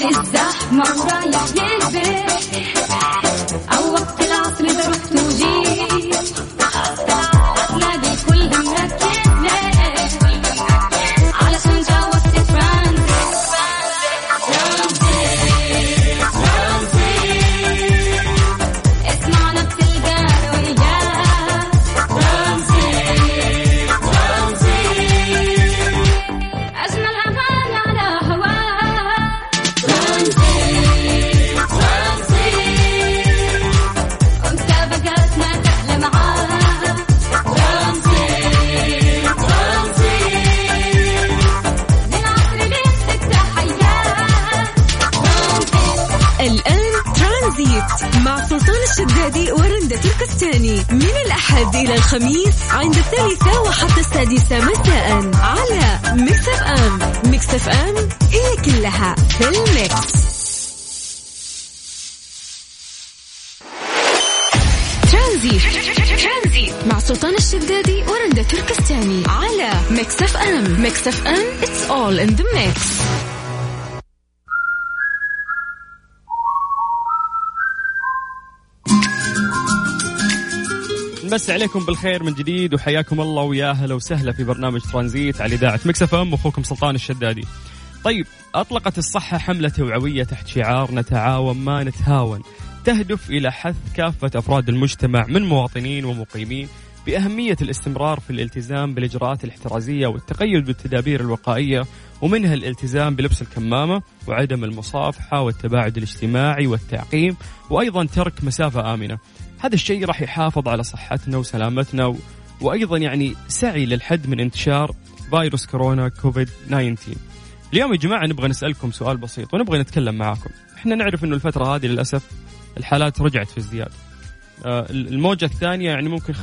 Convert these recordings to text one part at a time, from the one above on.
Siz zahma buraya gelin الثالثة وحتى السادسة مساء على Mix FM Mix FM هي كلها في ال mix. ترانزيت مع سلطان الشدادي ورندا تركستاني على Mix FM Mix FM It's all in the mix. نمسي عليكم بالخير من جديد وحياكم الله ويا أهلا وسهلا في برنامج ترانزيت على إذاعة مكسف إم أخوكم سلطان الشدادي. طيب أطلقت الصحة حملة توعوية تحت شعار نتعاون ما نتهاون تهدف إلى حث كافة أفراد المجتمع من مواطنين ومقيمين بأهمية الاستمرار في الالتزام بالإجراءات الاحترازية والتقيد بالتدابير الوقائية ومنها الالتزام بلبس الكمامة وعدم المصافحة والتباعد الاجتماعي والتعقيم وأيضا ترك مسافة آمنة. هذا الشيء راح يحافظ على صحتنا وسلامتنا و... وأيضا يعني سعي للحد من انتشار فيروس كورونا كوفيد 19. اليوم يا جماعة نبغى نسألكم سؤال بسيط ونبغى نتكلم معاكم. إحنا نعرف إنه الفترة هذه للأسف الحالات رجعت في ازدياد. آه، الموجة الثانية يعني ممكن.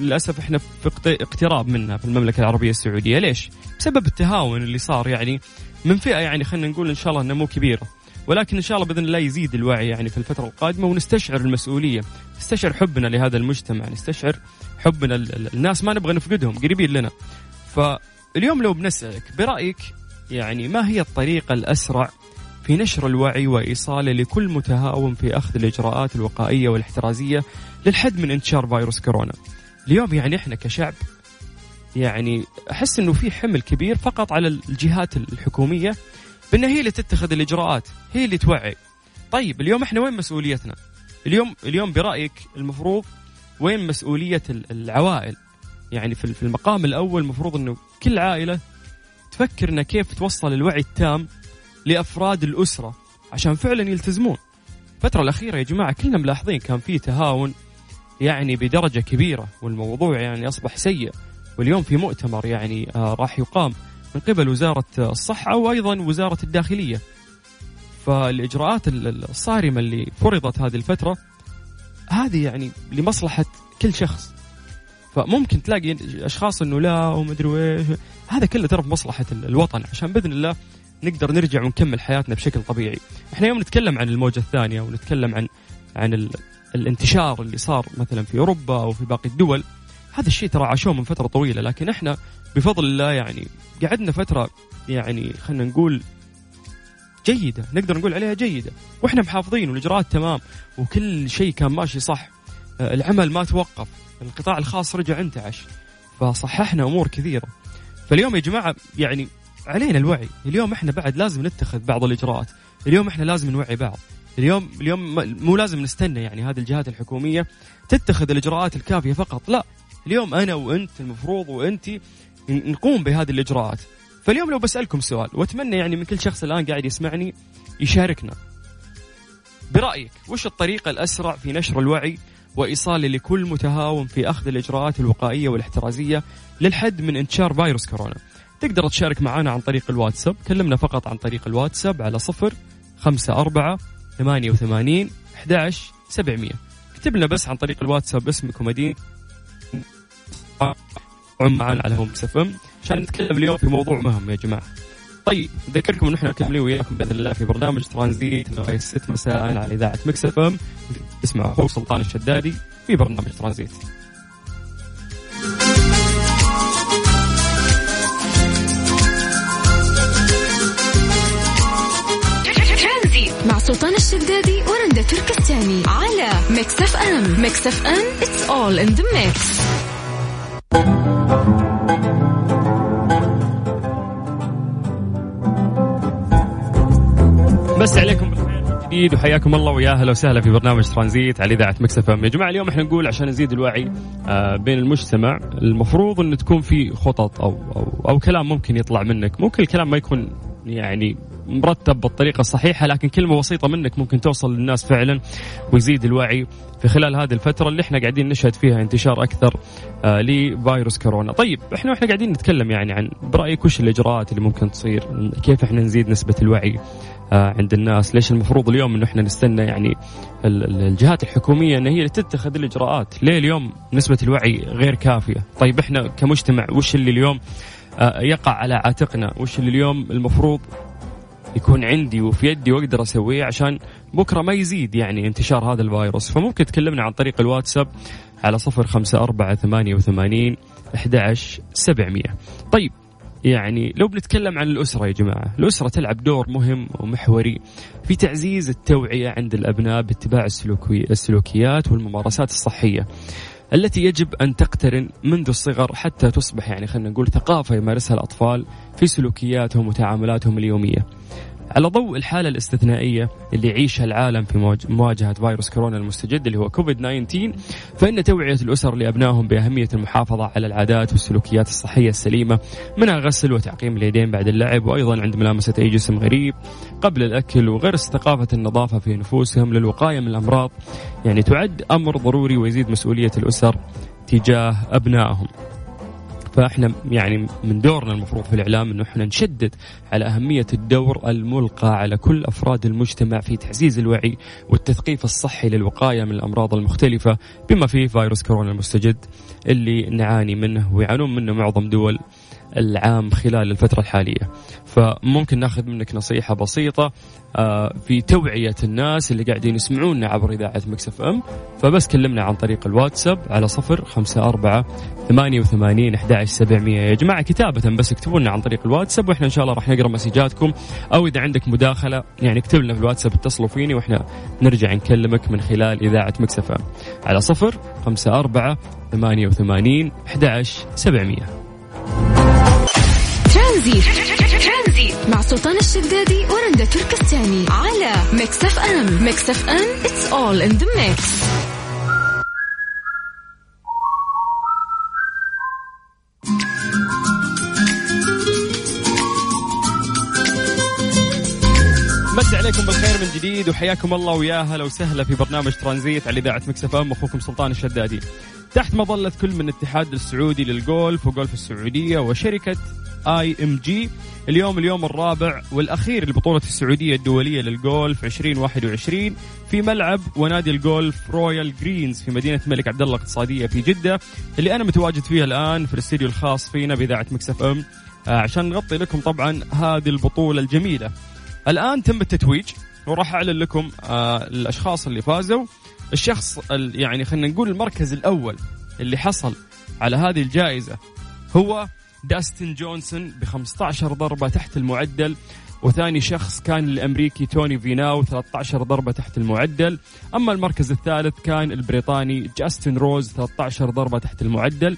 للأسف إحنا في اقت- اقتراب منها في المملكة العربية السعودية، ليش؟ بسبب التهاون اللي صار يعني من فئة يعني خلينا نقول إن شاء الله انها مو كبيرة. ولكن إن شاء الله بإذن الله يزيد الوعي يعني في الفترة القادمة ونستشعر المسؤولية، نستشعر حبنا لهذا المجتمع، نستشعر حبنا ال- ال- الناس ما نبغى نفقدهم قريبين لنا. فاليوم لو بنسألك برأيك يعني ما هي الطريقة الأسرع في نشر الوعي وإيصاله لكل متهاون في أخذ الإجراءات الوقائية والاحترازية للحد من انتشار فيروس كورونا. اليوم يعني إحنا كشعب يعني أحس إنه في حمل كبير فقط على الجهات الحكومية بان هي اللي تتخذ الإجراءات، هي اللي توعي. طيب اليوم إحنا وين مسؤوليتنا؟ اليوم اليوم برأيك المفروض وين مسؤولية ال- العوائل؟ يعني في المقام الأول المفروض إنه كل عائلة تفكر إنها كيف توصل الوعي التام لأفراد الأسرة عشان فعلا يلتزمون. الفترة الأخيرة يا جماعة كلنا ملاحظين كان في تهاون يعني بدرجة كبيرة والموضوع يعني أصبح سيء واليوم في مؤتمر يعني آه راح يقام من قبل وزارة الصحة وأيضا وزارة الداخلية. فالإجراءات ال- ال- الصارمة اللي فرضت هذه الفترة هذه يعني لمصلحة كل شخص. فممكن تلاقي أشخاص إنه لا ومدري إيش هذا كله ترى ال- الوطن عشان بإذن الله نقدر نرجع ونكمل حياتنا بشكل طبيعي. إحنا يوم نتكلم عن الموجة الثانية ونتكلم عن عن ال... الانتشار اللي صار مثلا في أوروبا أو في باقي الدول هذا الشيء ترى عاشوه من فترة طويلة لكن إحنا بفضل الله يعني قعدنا فترة يعني خلينا نقول جيدة نقدر نقول عليها جيدة وإحنا محافظين والإجراءات تمام وكل شيء كان ماشي صح. آه، العمل ما توقف القطاع الخاص رجع انتعش فصححنا أمور كثيرة. فاليوم يا جماعة يعني علينا الوعي اليوم إحنا بعد لازم نتخذ بعض الإجراءات اليوم إحنا لازم نوعي بعض اليوم اليوم مو لازم نستنى يعني هذه الجهات الحكومية تتخذ الإجراءات الكافية فقط لا اليوم أنا وأنت المفروض وأنت نقوم بهذه الإجراءات. فاليوم لو بسألكم سؤال وأتمنى يعني من كل شخص الآن قاعد يسمعني يشاركنا. برأيك وش الطريقة الأسرع في نشر الوعي وايصاله لكل متهاون في أخذ الإجراءات الوقائية والاحترازية للحد من انتشار فيروس كورونا؟ تقدر تشارك معنا عن طريق الواتساب. كلمنا فقط عن طريق الواتساب على صفر خمسة أربعة ثمانية وثمانين أحداش سبعمية. اكتب لنا بس عن طريق الواتساب اسمك ومدينة معنا على هوم أم. عشان نتكلم اليوم في موضوع مهم يا جماعة. طيب اذكركم ان إحنا مكملين وياكم بإذن الله في برنامج ترانزيت لغايه 6 مساء على إذاعة Mix FM. اسمع أخوك سلطان الشدادي في برنامج ترانزيت. سلطان الشدادي ورندا تركستاني على Mix FM. Mix FM it's all in the mix. بس عليكم جديد وحياكم الله ويا أهلا وسهلا في برنامج ترانزيت على إذاعة مكس إم. يا جماعة اليوم إحنا نقول عشان نزيد الوعي آه، بين المجتمع المفروض انه تكون في خطط أو أو أو كلام ممكن يطلع منك ممكن الكلام ما يكون يعني مرتب بالطريقة الصحيحة لكن كلمة بسيطة منك ممكن توصل للناس فعلا ويزيد الوعي في خلال هذه الفترة اللي إحنا قاعدين نشهد فيها انتشار أكثر آه، لفيروس كورونا. طيب إحنا وإحنا قاعدين نتكلم يعني عن برأيك وش الإجراءات اللي ممكن تصير؟ كيف إحنا نزيد نسبة الوعي آه، عند الناس؟ ليش المفروض اليوم إنه إحنا نستنى يعني ال- ال- الجهات الحكومية إن هي اللي تتخذ الإجراءات؟ ليه اليوم نسبة الوعي غير كافية؟ طيب إحنا كمجتمع وش اللي اليوم آه، يقع على عاتقنا؟ وش اللي اليوم المفروض يكون عندي وفي يدي وأقدر أسويه عشان بكرة ما يزيد يعني انتشار هذا الفيروس. فممكن تكلمنا عن طريق الواتساب على صفر خمسة أربعة ثمانية وثمانين أحد سبعمية. طيب يعني لو بنتكلم عن الأسرة يا جماعة الأسرة تلعب دور مهم ومحوري في تعزيز التوعية عند الأبناء باتباع السلوكي السلوكيات والممارسات الصحية. التي يجب أن تقترن منذ الصغر حتى تصبح يعني خلينا نقول ثقافة يمارسها الأطفال في سلوكياتهم وتعاملاتهم اليومية. على ضوء الحالة الاستثنائية اللي يعيشها العالم في مواج- مواجهة فيروس كورونا المستجد اللي هو كوفيد 19 فإن توعية الأسر لأبنائهم بأهمية المحافظة على العادات والسلوكيات الصحية السليمة منها غسل وتعقيم اليدين بعد اللعب وأيضا عند ملامسة أي جسم غريب قبل الأكل وغرس ثقافة النظافة في نفوسهم للوقاية من الأمراض يعني تعد أمر ضروري ويزيد مسؤولية الأسر تجاه أبنائهم. فاحنا يعني من دورنا المفروض في الإعلام إنه إحنا نشدد على أهمية الدور الملقى على كل أفراد المجتمع في تعزيز الوعي والتثقيف الصحي للوقاية من الأمراض المختلفة بما فيه فيروس كورونا المستجد اللي نعاني منه ويعانون منه معظم دول. العام خلال الفترة الحالية. فممكن ناخذ منك نصيحة بسيطة آه، في توعية الناس اللي قاعدين يسمعونا عبر إذاعة مكسف أم. فبس كلمنا عن طريق الواتساب على صفر خمسة أربعة ثمانية وثمانين أحد سبعمية. يا جماعة كتابة بس اكتبوا لنا عن طريق الواتساب وإحنا إن شاء الله راح نقرأ مسجاتكم. أو إذا عندك مداخلة يعني اكتب لنا في الواتساب اتصلوا فيني وإحنا نرجع نكلمك من خلال إذاعة Mix FM. على صفر خمسة أربعة ثمانية وثمانين أحد سبعمية. ترانزيت. مع سلطان الشدادي ورندا تركستاني. على Mix FM. Mix FM it's all in the mix. مسي عليكم بالخير من جديد وحياكم الله ويا هلا وسهلا في برنامج ترانزيت على إذاعة Mix FM. أخوكم سلطان الشدادي. تحت مظلة كل من الاتحاد السعودي للجولف وجولف السعودية وشركة IMG. اليوم اليوم الرابع والأخير لبطولة السعودية الدولية للجولف 2021 في ملعب ونادي الجولف Royal Greens في مدينة الملك عبد الله الاقتصادية في جدة اللي أنا متواجد فيها الآن في الاستديو الخاص فينا بإذاعة Mix FM. آه، عشان نغطي لكم طبعا هذه البطولة الجميلة. الآن تم التتويج وراح أعلن لكم آه الأشخاص اللي فازوا. الشخص ال- يعني خلينا نقول المركز الأول اللي حصل على هذه الجائزة هو داستن جونسون ب 15 ضربة تحت المعدل وثاني شخص كان الأمريكي توني فيناو 13 ضربة تحت المعدل. أما المركز الثالث كان البريطاني جاستن روز 13 ضربة تحت المعدل.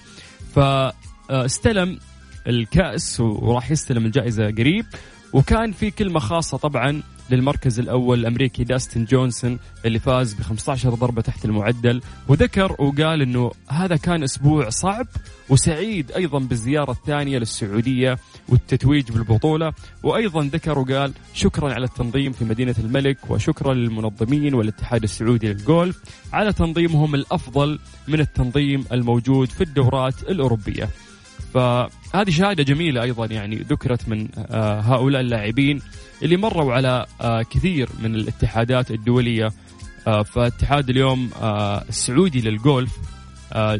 فاستلم الكأس وراح يستلم الجائزة قريب. وكان في كلمة خاصة طبعا للمركز الأول الأمريكي داستن جونسون اللي فاز ب 15 ضربة تحت المعدل. وذكر وقال أنه هذا كان أسبوع صعب وسعيد أيضا بالزيارة الثانية للسعودية والتتويج بالبطولة. وأيضا ذكر وقال شكرا على التنظيم في مدينة الملك وشكرا للمنظمين والاتحاد السعودي للجولف. على تنظيمهم الأفضل من التنظيم الموجود في الدورات الأوروبية. فهذه شهادة جميلة أيضا يعني ذكرت من آه، هؤلاء اللاعبين اللي مروا على آه، كثير من الاتحادات الدولية آه، فاتحاد اليوم السعودي للجولف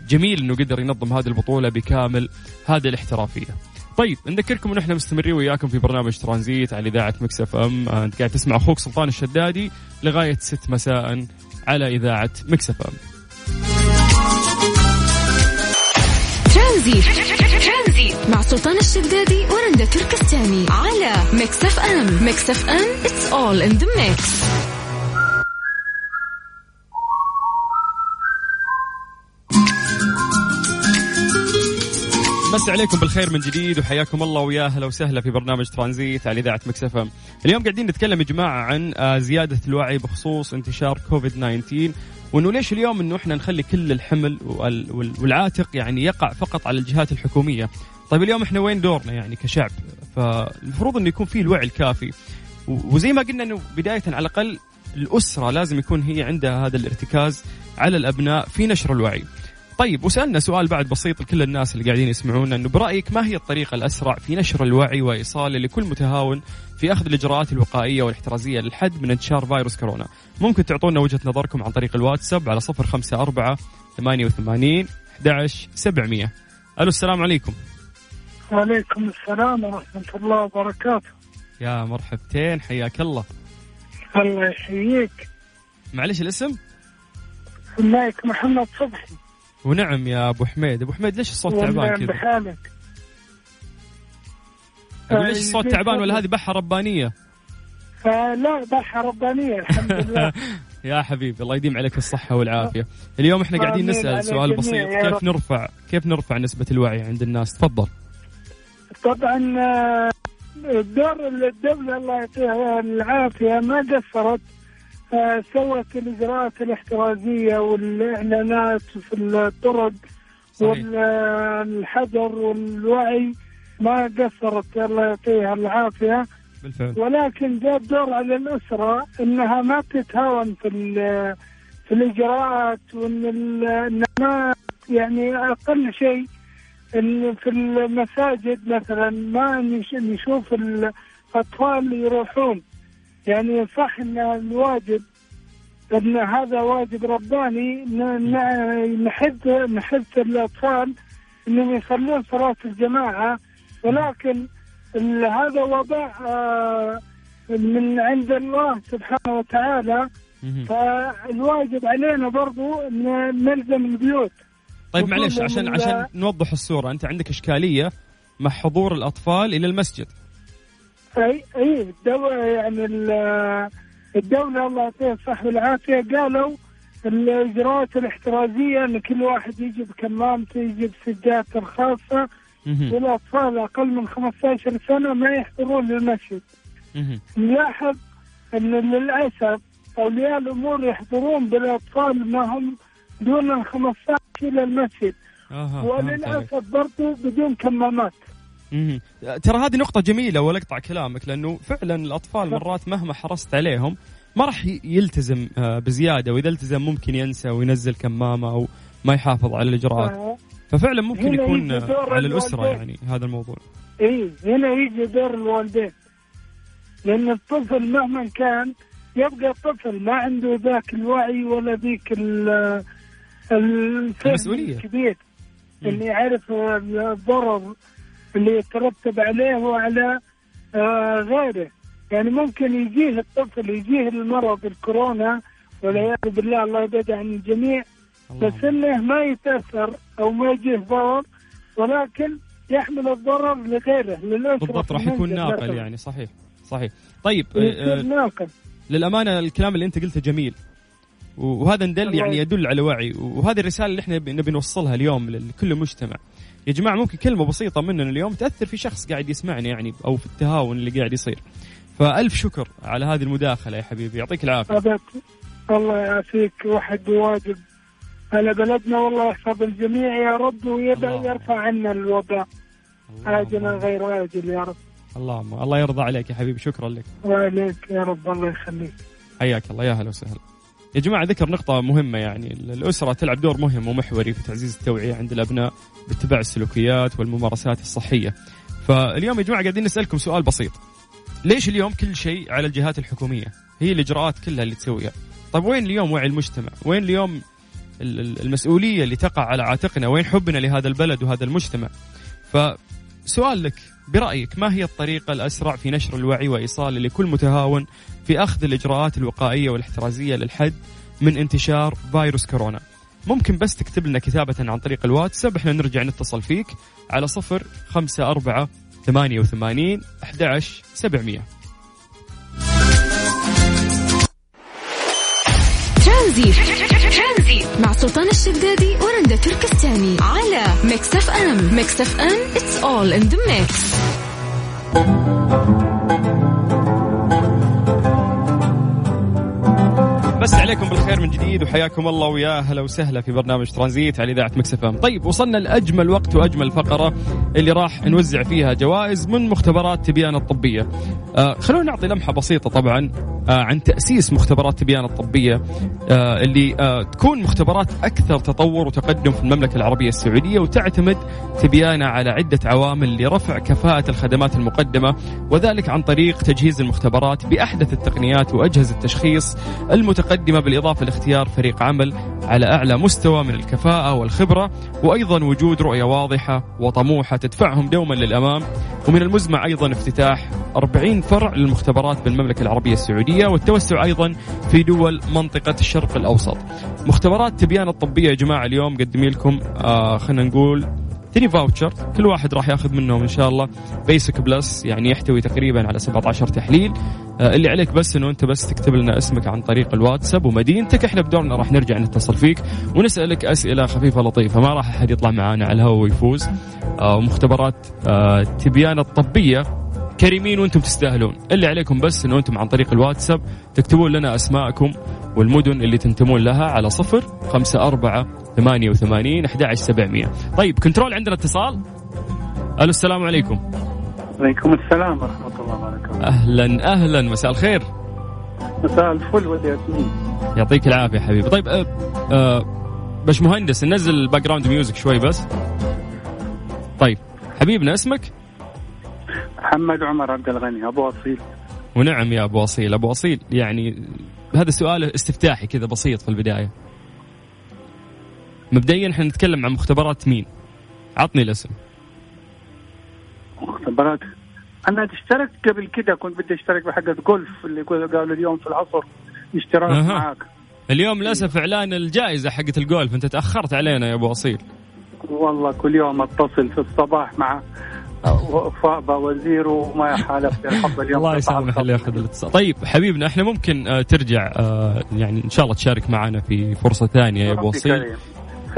جميل إنه قدر ينظم هذه البطولة بكامل هذه الاحترافية. طيب نذكركم انه إحنا مستمرين وياكم في برنامج ترانزيت على إذاعة Mix FM أنت قاعد تسمع أخوك سلطان الشدادي لغاية 6 مساء على إذاعة Mix FM. ترانزيت سلطان الشدادي ورندا تركستاني على Mix FM Mix FM it's all in the mix مسي عليكم بالخير من جديد وحياكم الله ويا أهلا وسهلا في برنامج ترانزيت على إذاعة Mix FM. اليوم قاعدين نتكلم يا جماعة عن آه، زيادة الوعي بخصوص انتشار كوفيد 19 وانه ليش اليوم إنه إحنا نخلي كل الحمل والعاتق يعني يقع فقط على الجهات الحكومية؟ طيب اليوم إحنا وين دورنا يعني كشعب؟ فالمفروض إنه يكون في الوعي الكافي وزي ما قلنا إنه بداية على الأقل الأسرة لازم يكون هي عندها هذا الارتكاز على الأبناء في نشر الوعي. طيب وسألنا سؤال بعد بسيط لكل الناس اللي قاعدين يسمعونا إنه برأيك ما هي الطريقة الأسرع في نشر الوعي وايصاله لكل متهاون في أخذ الإجراءات الوقائية والاحترازية للحد من انتشار فيروس كورونا؟ ممكن تعطونا وجهة نظركم عن طريق الواتساب على 054 88 11 700. ألو السلام عليكم. وعليكم السلام ورحمة الله وبركاته يا مرحبتين حياك الله. الله يحييك معلش الاسم؟ المايك محمد صبحي ونعم يا أبو حميد، أبو حميد ليش الصوت تعبان كذا؟ بحالك أقول ليش آه، الصوت تعبان. ولا هذه بحة ربانية؟ فلا بحة ربانية الحمد لله يا حبيبي الله يديم عليك الصحة والعافية. اليوم إحنا قاعدين على سؤال بسيط كيف. نرفع كيف نرفع نسبة الوعي عند الناس؟ تفضل. طبعا آه، دور الدولة الله يعطيها العافية ما قصرت آه، سوت الإجراءات الاحترازية والإعلانات في الطرق. والحذر والوعي ما قصرت الله يعطيها العافية بالفعل. ولكن جاء الدور على الأسرة أنها ما تتهاون في في الإجراءات وأن ما يعني أقل شيء في المساجد مثلا ما نش- نشوف الأطفال يروحون. يعني صح أن الواجب أن هذا واجب رباني نحث نحث الأطفال أنهم يصلون صلاة الجماعة. ولكن هذا وباء آه، من عند الله سبحانه وتعالى. فالواجب علينا برضو إن نلزم البيوت. طيب معلش عشان عشان نوضح الصورة أنت عندك إشكالية مع حضور الأطفال إلى المسجد. اي أي الدولة يعني ال- الدولة الله يعطيها الصحة والعافية قالوا الإجراءات الاحترازية إن كل واحد يجي بكمامته يجي بسجادته الخاصة مهم. والأطفال أقل من 15 سنة ما يحضرون للمسجد. نلاحظ إن للأسف أولياء الأمور يحضرون بالأطفال ما هم دون ال 15 إلى المسجد. عليك. وللأسف برضو بدون كمامات. ترى هذه نقطة جميلة ولا أقطع كلامك لأنه فعلا الأطفال مرات مهما حرصت عليهم ما راح يلتزم آه، بزيادة وإذا التزم ممكن ينسى وينزل كمامة أو ما يحافظ على الإجراءات. آه، ففعلا ممكن يكون آه، على الأسرة الوالدين. يعني هذا الموضوع. إي هنا يجي دور الوالدين. لأن الطفل مهما كان يبقى طفل ما عنده ذاك الوعي ولا ذيك المسؤولية. الكبير مم. اللي يعرف الضرر اللي يترتب عليه وعلى آه، غيره يعني ممكن يجيه الطفل يجيه المرض الكورونا والعياذ بالله الله يبعد عن الجميع. بس إنه ما يتأثر أو ما يجيه ضرر ولكن يحمل الضرر لغيره للأسرة بالضبط راح يكون ناقل. يعني صحيح صحيح طيب آه، آه، ناقل للأمانة الكلام اللي أنت قلته جميل وهذا ندل يعني يدل على وعي. وهذه الرسالة اللي إحنا نبي نوصلها اليوم لكل المجتمع يا جماعة ممكن كلمة بسيطة مننا اليوم تأثر في شخص قاعد يسمعني يعني أو في التهاون اللي قاعد يصير. فألف شكر على هذه المداخلة يا حبيبي. يعطيك العافية. أبد. الله يعافيك. واحد بواجب على بلدنا والله يحفظ الجميع يا رب ويبقى الله. يرفع عنا الوباء. عاجلا غير آجل يا رب. اللهم. الله يرضى عليك يا حبيبي. شكرا لك. وعليك يا رب. الله يخليك. حياك الله. يا هلا وسهلا. يا جماعة ذكر نقطة مهمة يعني. الأسرة تلعب دور مهم ومحوري في تعزيز التوعية عند الأبناء باتباع السلوكيات والممارسات الصحية. فاليوم يا جماعة قاعدين نسألكم سؤال بسيط. ليش اليوم كل شيء على الجهات الحكومية؟ هي الإجراءات كلها اللي تسويها. طيب وين اليوم وعي المجتمع؟ وين اليوم ال- ال- المسؤولية اللي تقع على عاتقنا؟ وين حبنا لهذا البلد وهذا المجتمع؟ فسؤال لك برأيك ما هي الطريقة الأسرع في نشر الوعي وإيصاله لكل متهاون في أخذ الإجراءات الوقائية والاحترازية للحد من انتشار فيروس كورونا؟ ممكن بس تكتب لنا كتابة عن طريق الواتساب إحنا نرجع نتصل فيك على صفر خمسة أربعة ثمانية وثمانين أحد عشر سبعمية. ترانزيت. مع سلطان الشدادي ورندا تركستاني على Mix FM. Mix FM it's all in the mix. بس عليكم بالخير من جديد وحياكم الله ويا هلا وسهلا في برنامج ترانزيت على إذاعة مكس ام. طيب وصلنا لأجمل وقت وأجمل فقرة اللي راح نوزع فيها جوائز من مختبرات تبيان الطبية. آه خلونا نعطي لمحة بسيطة طبعا. عن تأسيس مختبرات تبيان الطبية آه اللي آه تكون مختبرات أكثر تطور وتقدم في المملكة العربية السعودية وتعتمد تبيانها على عدة عوامل لرفع كفاءة الخدمات المقدمة وذلك عن طريق تجهيز المختبرات بأحدث التقنيات وأجهزة التشخيص المتقدمة بالإضافة لاختيار فريق عمل على أعلى مستوى من الكفاءة والخبرة وأيضا وجود رؤية واضحة وطموحة تدفعهم دوما للأمام ومن المزمع أيضا افتتاح 40 فرع للمختبرات بالمملكة العربية السعوديه والتوسع أيضا في دول منطقة الشرق الأوسط. مختبرات تبيان الطبية يا جماعة اليوم مقدمين لكم آه خلينا نقول 3 voucher. كل واحد راح ياخذ منهم إن شاء الله basic plus يعني يحتوي تقريبا على 17 تحليل. آه اللي عليك بس إنه أنت بس تكتب لنا اسمك عن طريق الواتساب ومدينتك. إحنا بدورنا راح نرجع نتصل فيك ونسألك أسئلة خفيفة لطيفة. ما راح أحد يطلع معانا على الهواء ويفوز. آه مختبرات آه تبيان الطبية كريمين وأنتم تستاهلون. اللي عليكم بس إنه أنتم عن طريق الواتساب تكتبون لنا أسماءكم والمدن اللي تنتمون لها على صفر خمسة أربعة ثمانية وثمانين أحد سبعمية. طيب control عندنا اتصال؟ ألو السلام عليكم. عليكم السلام ورحمة الله وبركاته. أهلا أهلا. مساء الخير. مساء الفل والياسمين يعطيك العافية حبيبي. طيب أه أه باش مهندس ننزل ال background music شوي بس. طيب حبيبنا اسمك؟ محمد عمر عبد الغني أبو أصيل. ونعم يا أبو أصيل. أبو أصيل يعني هذا سؤال استفتاحي كذا بسيط في البداية. مبدئيا إحنا نتكلم عن مختبرات مين؟ عطني الاسم. مختبرات؟ أنا اشتركت قبل كده كنت بدي أشترك بحقة جولف اللي قالوا اليوم في العصر اشتراك أها. معاك. اليوم للأسف إعلان الجائزة حقت الجولف أنت تأخرت علينا يا أبو أصيل. والله كل يوم أتصل في الصباح مع وفاء وزير وما حالفت الحظ اليوم الله يسامح. اللي ياخذ الاتصال طيب حبيبنا إحنا ممكن آه، ترجع آه، يعني إن شاء الله تشارك معنا في فرصة ثانية يا أبو كريم.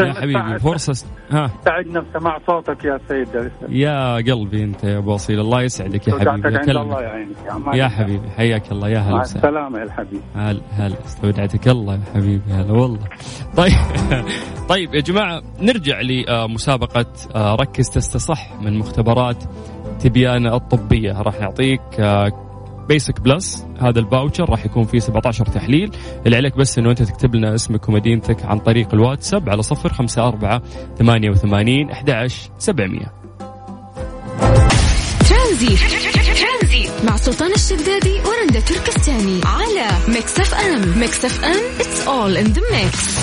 يا حبيبي فرصة س- ها. ساعدنا بسماع صوتك يا سيد. يا قلبي انت يا أبو أصيل الله يسعدك يا حبيبي عند الله يعينك. يا حبيبي حياك الله يا هلا مع السلامة يا الحبيب. هلا هلا استودعتك الله يا حبيبي هلا والله. طيب طيب يا جماعة نرجع لمسابقة آه، ركز تستصح من مختبرات تبيان الطبية. راح نعطيك basic plus هذا ال voucher راح يكون فيه 17 تحليل. اللي عليك بس إنه أنت تكتب لنا اسمك ومدينتك عن طريق الواتساب على صفر خمسة أربعة ثمانية وثمانين أحد سبعمية. ترانزيت مع سلطان الشدادي ورندا تركستاني على Mix FM Mix FM it's all in the mix.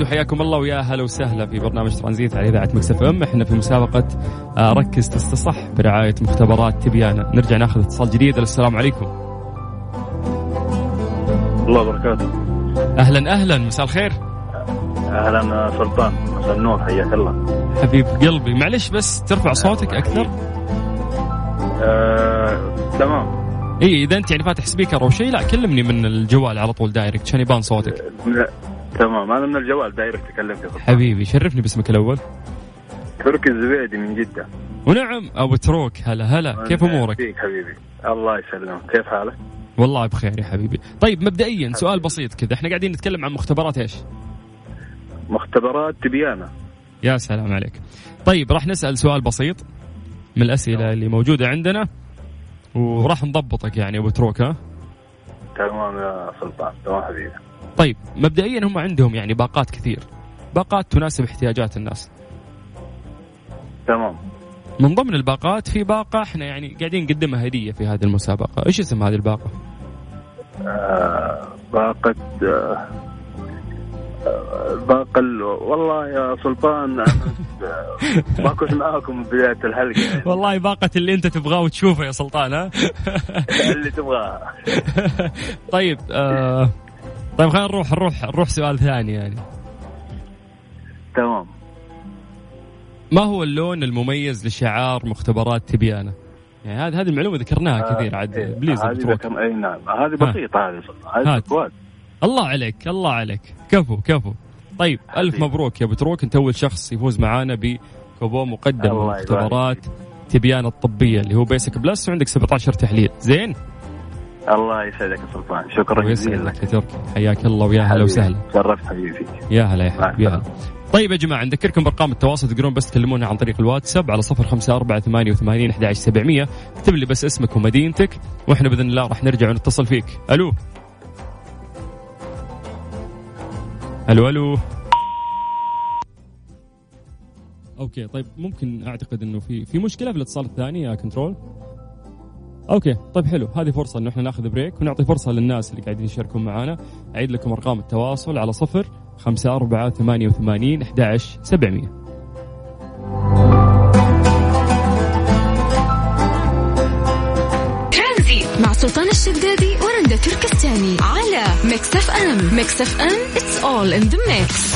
جديد وحياكم الله ويا هلا وسهلا في برنامج ترانزيت على إذاعة مكس إف إم. إحنا في مسابقة آه، ركز تستصح برعاية مختبرات تبيانه نرجع ناخذ اتصال جديد. السلام عليكم. الله وبركاته. أهلا أهلا. مساء الخير. أهلا سلطان. مساء النور. حياك الله. حبيب قلبي معلش بس ترفع صوتك أكثر. آه، تمام. إي إذا أنت يعني فاتح speaker أو شيء لا كلمني من الجوال على طول direct عشان يبان صوتك. تمام أنا من الجوال direct سلطان. حبيبي شرفني باسمك الأول. تركي الزبيدي من جدة. ونعم أبو تروك هلا هلا. كيف أمورك؟ فيك حبيبي. الله يسلمك. كيف حالك؟ والله بخير يا حبيبي. طيب مبدئيا سؤال بسيط كذا. إحنا قاعدين نتكلم عن مختبرات إيش؟ مختبرات تبيانه يا سلام عليك. طيب راح نسأل سؤال بسيط من الأسئلة اللي موجودة عندنا. وراح نضبطك يعني أبو تروك ها؟ تمام يا سلطان. تمام حبيبي. طيب مبدئيا هم عندهم يعني باقات كثير. باقات تناسب احتياجات الناس. تمام. من ضمن الباقات في باقة إحنا يعني قاعدين نقدمها هدية في هذه المسابقة. إيش اسم هذه الباقة؟ آه، باقة آه، باقة ال- والله يا سلطان ما كنت معاكم من بداية الحلقة. يعني. والله باقة اللي أنت تبغاه وتشوفه يا سلطان ها؟ اللي تبغاه. طيب آه طيب خلينا نروح نروح نروح سؤال ثاني يعني. تمام. ما هو اللون المميز لشعار مختبرات تبيانه؟ يعني هذه هذه المعلومة ذكرناها كثير عاد إيه، بليز هذه. ذكر أي نعم هذه بسيطة هذه هذه الله عليك الله عليك. كفو كفو. طيب ألف حبيبي. مبروك يا بتروك. أنت أول شخص يفوز معانا بكوبون مقدم من مختبرات تبيان الطبية اللي هو basic plus وعندك 17 تحليل. زين؟ الله يسعدك يا سلطان. شكرا جزيلا. لك يا تركي حياك الله ويا هلا. وسهلا. شرفت حبيبي فيك. يا هلا يا حبيبي يا هلا. طيب يا جماعة نذكركم بأرقام التواصل. تقدرون بس تكلمونا عن طريق الواتساب على صفر خمسة أربعة ثمانية وثمانين أحد سبعمية. اكتب لي بس اسمك ومدينتك وإحنا بإذن الله راح نرجع ونتصل فيك. ألو. ألو ألو. okay طيب ممكن أعتقد إنه في في مشكلة في الاتصال الثاني يا control؟ okay طيب حلو. هذه فرصة إنه إحنا ناخذ break ونعطي فرصة للناس اللي قاعدين يشاركون معنا أعيد لكم أرقام التواصل على صفر خمسة أربعة ثمانية وثمانين أحد عشر سبعمية. ترانزيت مع سلطان الشدادي ورندا تركستاني على Mix FM. Mix FM it's all in the mix.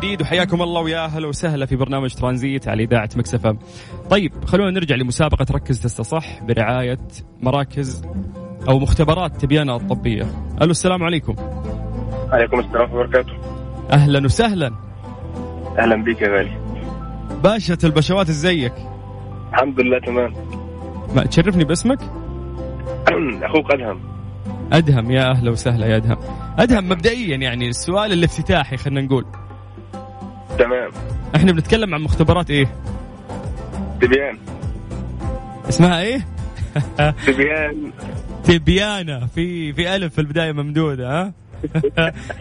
جديد وحياكم الله ويا أهلا وسهلا في برنامج ترانزيت على إذاعة مكسفه. طيب خلونا نرجع لمسابقة ركز تستصح برعاية مراكز أو مختبرات تبيانه الطبية. ألو السلام عليكم. عليكم السلام ورحمة الله وبركاته أهلا وسهلا. أهلا بك يا غالي باشا البشوات إزيك؟ الحمد لله تمام ما تشرفني باسمك؟ أخوك أدهم أدهم يا أهلا وسهلا يا أدهم. أدهم مبدئيا يعني السؤال الافتتاحي خلينا نقول تمام. إحنا بنتكلم عن مختبرات إيه؟ تبيان. اسمها إيه؟ تبيان. تبيانة في في ألف في البداية ممدودة ها؟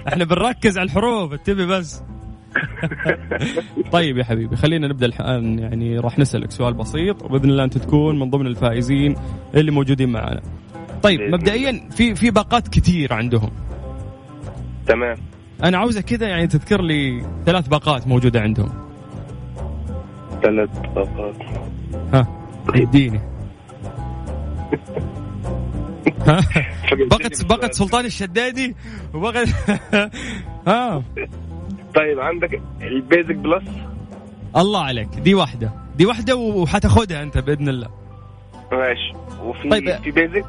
إحنا بنركز على الحروف تبي بس. طيب يا حبيبي خلينا نبدأ الان يعني راح نسألك سؤال بسيط وبإذن الله أنت تكون من ضمن الفائزين اللي موجودين معنا. طيب مبدئيا في في باقات كثير عندهم. تمام. أنا عاوزك كذا يعني تذكر لي ثلاث باقات موجودة عندهم. ثلاث طاقات ها اديني. ها بقت بقت سلطان الشدادي وبقت ها. طيب عندك البيزك بلس؟ الله عليك دي واحدة. دي واحدة وحتاخدها أنت بإذن الله. ماشي. وفي طيب. في basic؟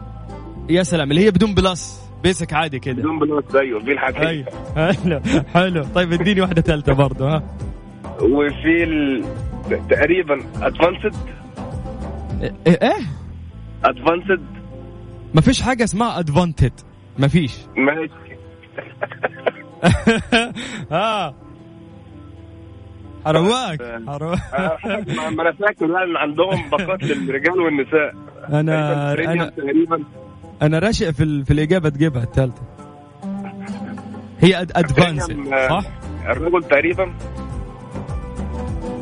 يا سلام اللي هي بدون plus. basic عادي كده. بدون plus أيوه في الحاجات. أيوة حلو حلو. طيب اديني واحدة ثالثة برضه ها. وفي ال... تقريبا advanced إيه إيه؟ advanced ما فيش حاجة اسمها advanted ما فيش. ماشي ها. حرواك حرواك ما ما أنا فاكر عندهم باقات للرجال والنساء. أنا أنا تقريبا أنا راشق في ال- في الإجابة تجيبها الثالثة هي ادفانسد صح؟ الرجل تقريبا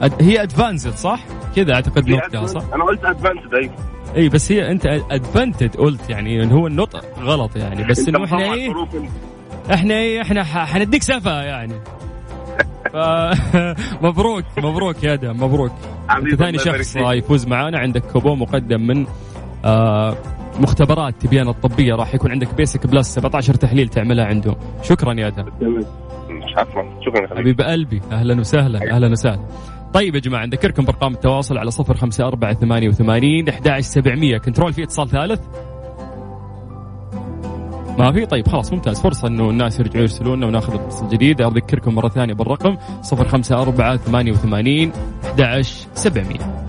أد- هي ادفانسد صح؟ كذا أعتقد نطقها. صح؟ أنا قلت ادفانسد أيوه إي بس هي أنت ادفانتد قلت يعني إن هو النطق غلط يعني بس إنه إحنا مطلع إيه. إحنا إيه إحنا حنديك سفة يعني. مبروك مبروك يا آدم مبروك انت ثاني شخص. يفوز معانا عندك كوبون مقدم من آه مختبرات تبيان الطبية راح يكون عندك basic plus 17 تحليل تعملها عندهم شكرا يا آدم شكرا حبيب قلبي أهلا وسهلا أهلا وسهلا. طيب يا جماعة نذكركم بأرقام التواصل على صفر خمسة أربعة ثمانية وثمانين أحد سبعمية. control في اتصال ثالث. ما في؟ طيب خلاص ممتاز. فرصة إنه الناس يرجعوا يرسلوا لنا وناخذ اتصال جديد. أذكركم مرة ثانية بالرقم صفر خمسة أربعة ثمانية وثمانين أحد سبعمية.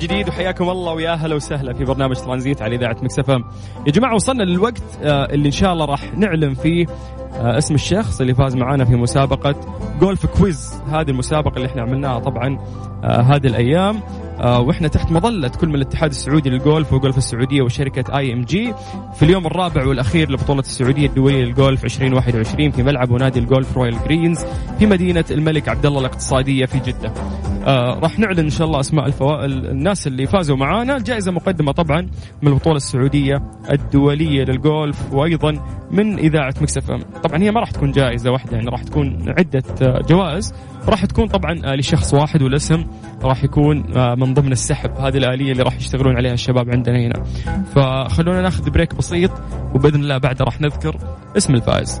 جديد وحياكم الله ويا أهلا وسهلا في برنامج ترانزيت على إذاعة Mix FM. يا جماعة وصلنا للوقت آه، اللي إن شاء الله راح نعلن فيه آه، اسم الشخص اللي فاز معانا في مسابقة جولف quiz هذه المسابقة اللي إحنا عملناها طبعا آه، هذه الأيام وإحنا تحت مظلة كل من الاتحاد السعودي للجولف وجولف السعودية وشركة IMG في اليوم الرابع والأخير لبطولة السعودية الدولية للجولف 2021 في ملعب ونادي الجولف Royal Greens في مدينة الملك عبد الله الاقتصادية في جدة. آه راح نعلن إن شاء الله أسماء الفوا... الناس اللي فازوا معانا، الجائزة مقدمة طبعا من البطولة السعودية الدولية للجولف وأيضا من إذاعة Mix FM، طبعا هي ما راح تكون جائزة واحدة يعني راح تكون عدة آه، جوائز، راح تكون طبعا آه، لشخص واحد والاسم راح يكون من ضمن السحب هذه الآلية اللي راح يشتغلون عليها الشباب عندنا هنا. فخلونا ناخذ break بسيط وبإذن الله بعده راح نذكر اسم الفائز.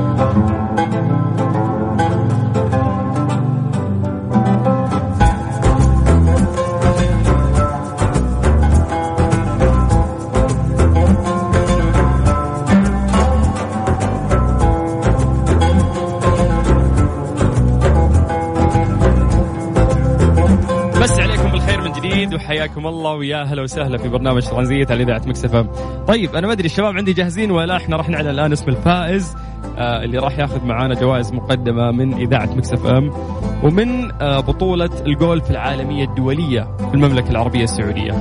جديد وحياكم الله ويا هلا وسهلا في برنامج ترانزيت على إذاعة Mix FM. طيب أنا ما أدري الشباب عندي جاهزين ولا إحنا راح نعلن الآن اسم الفائز آه اللي راح ياخذ معانا جوائز مقدمة من إذاعة Mix FM ومن آه بطولة الجولف العالمية الدولية في المملكة العربية السعودية.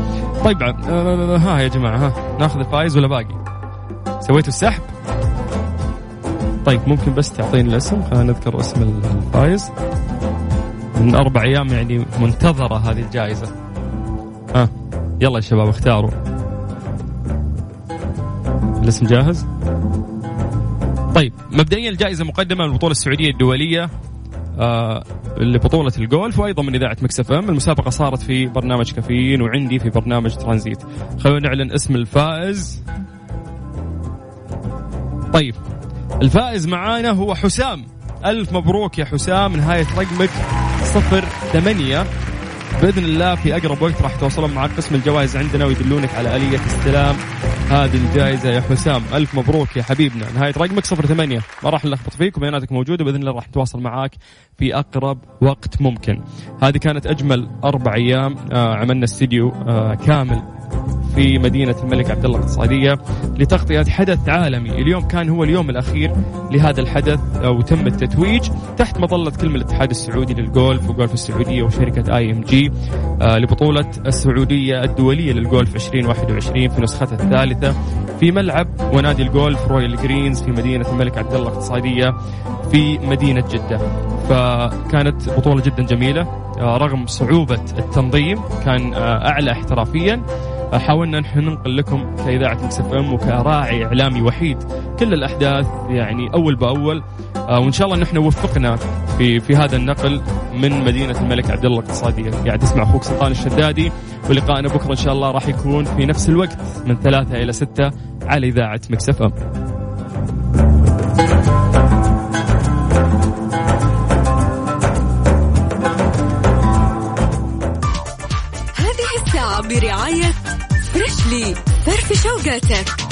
طيب آه ها يا جماعة ها ناخذ الفائز ولا باقي؟ سويتوا السحب؟ طيب ممكن بس تعطيني الاسم خلينا نذكر اسم الفائز. من أربع أيام يعني منتظرة هذه الجائزة ها. يلا يا شباب اختاروا. الاسم جاهز؟ طيب مبدئيا الجائزة مقدمة من البطوله السعودية الدولية آه لبطولة الجولف وأيضا من إذاعة Mix FM، المسابقة صارت في برنامج كافيين وعندي في برنامج ترانزيت. خلونا نعلن اسم الفائز. طيب الفائز معانا هو حسام. ألف مبروك يا حسام نهاية رقمك صفر ثمانية. بإذن الله في أقرب وقت راح توصلون معك. قسم الجوائز عندنا ويدلونك على آلية استلام هذه الجائزة. يا حسام ألف مبروك يا حبيبنا. نهاية رقمك صفر ثمانية. ما راح نلخبط فيك وبياناتك موجودة. بإذن الله راح نتواصل معاك في أقرب وقت ممكن. هذه كانت أجمل أربع أيام آه عملنا استديو آه كامل. في مدينة الملك عبد الله الاقتصادية لتغطية حدث عالمي. اليوم كان هو اليوم الأخير لهذا الحدث وتم التتويج تحت مظلة كل من الاتحاد السعودي للجولف وجولف السعودية وشركة IMG لبطولة السعودية الدولية للجولف 2021 في نسختها الثالثة في ملعب ونادي الجولف Royal Greens في مدينة الملك عبد الله الاقتصادية في مدينة جدة. فكانت بطولة جدا جميلة آه، رغم صعوبة التنظيم كان آه، أعلى احترافية حاولنا نحن ننقل لكم كإذاعة Mix FM وكراعي إعلامي وحيد كل الأحداث يعني أول بأول. آه، وإن شاء الله نحن وفقنا في في هذا النقل من مدينة الملك عبد الله الاقتصادية. قاعد تسمع أخوك سلطان الشدادي ولقائنا بكرة إن شاء الله راح يكون في نفس الوقت من ثلاثة إلى ستة على إذاعة Mix FM. هذه الساعة برعاية فريشلي فرف شوقاتك.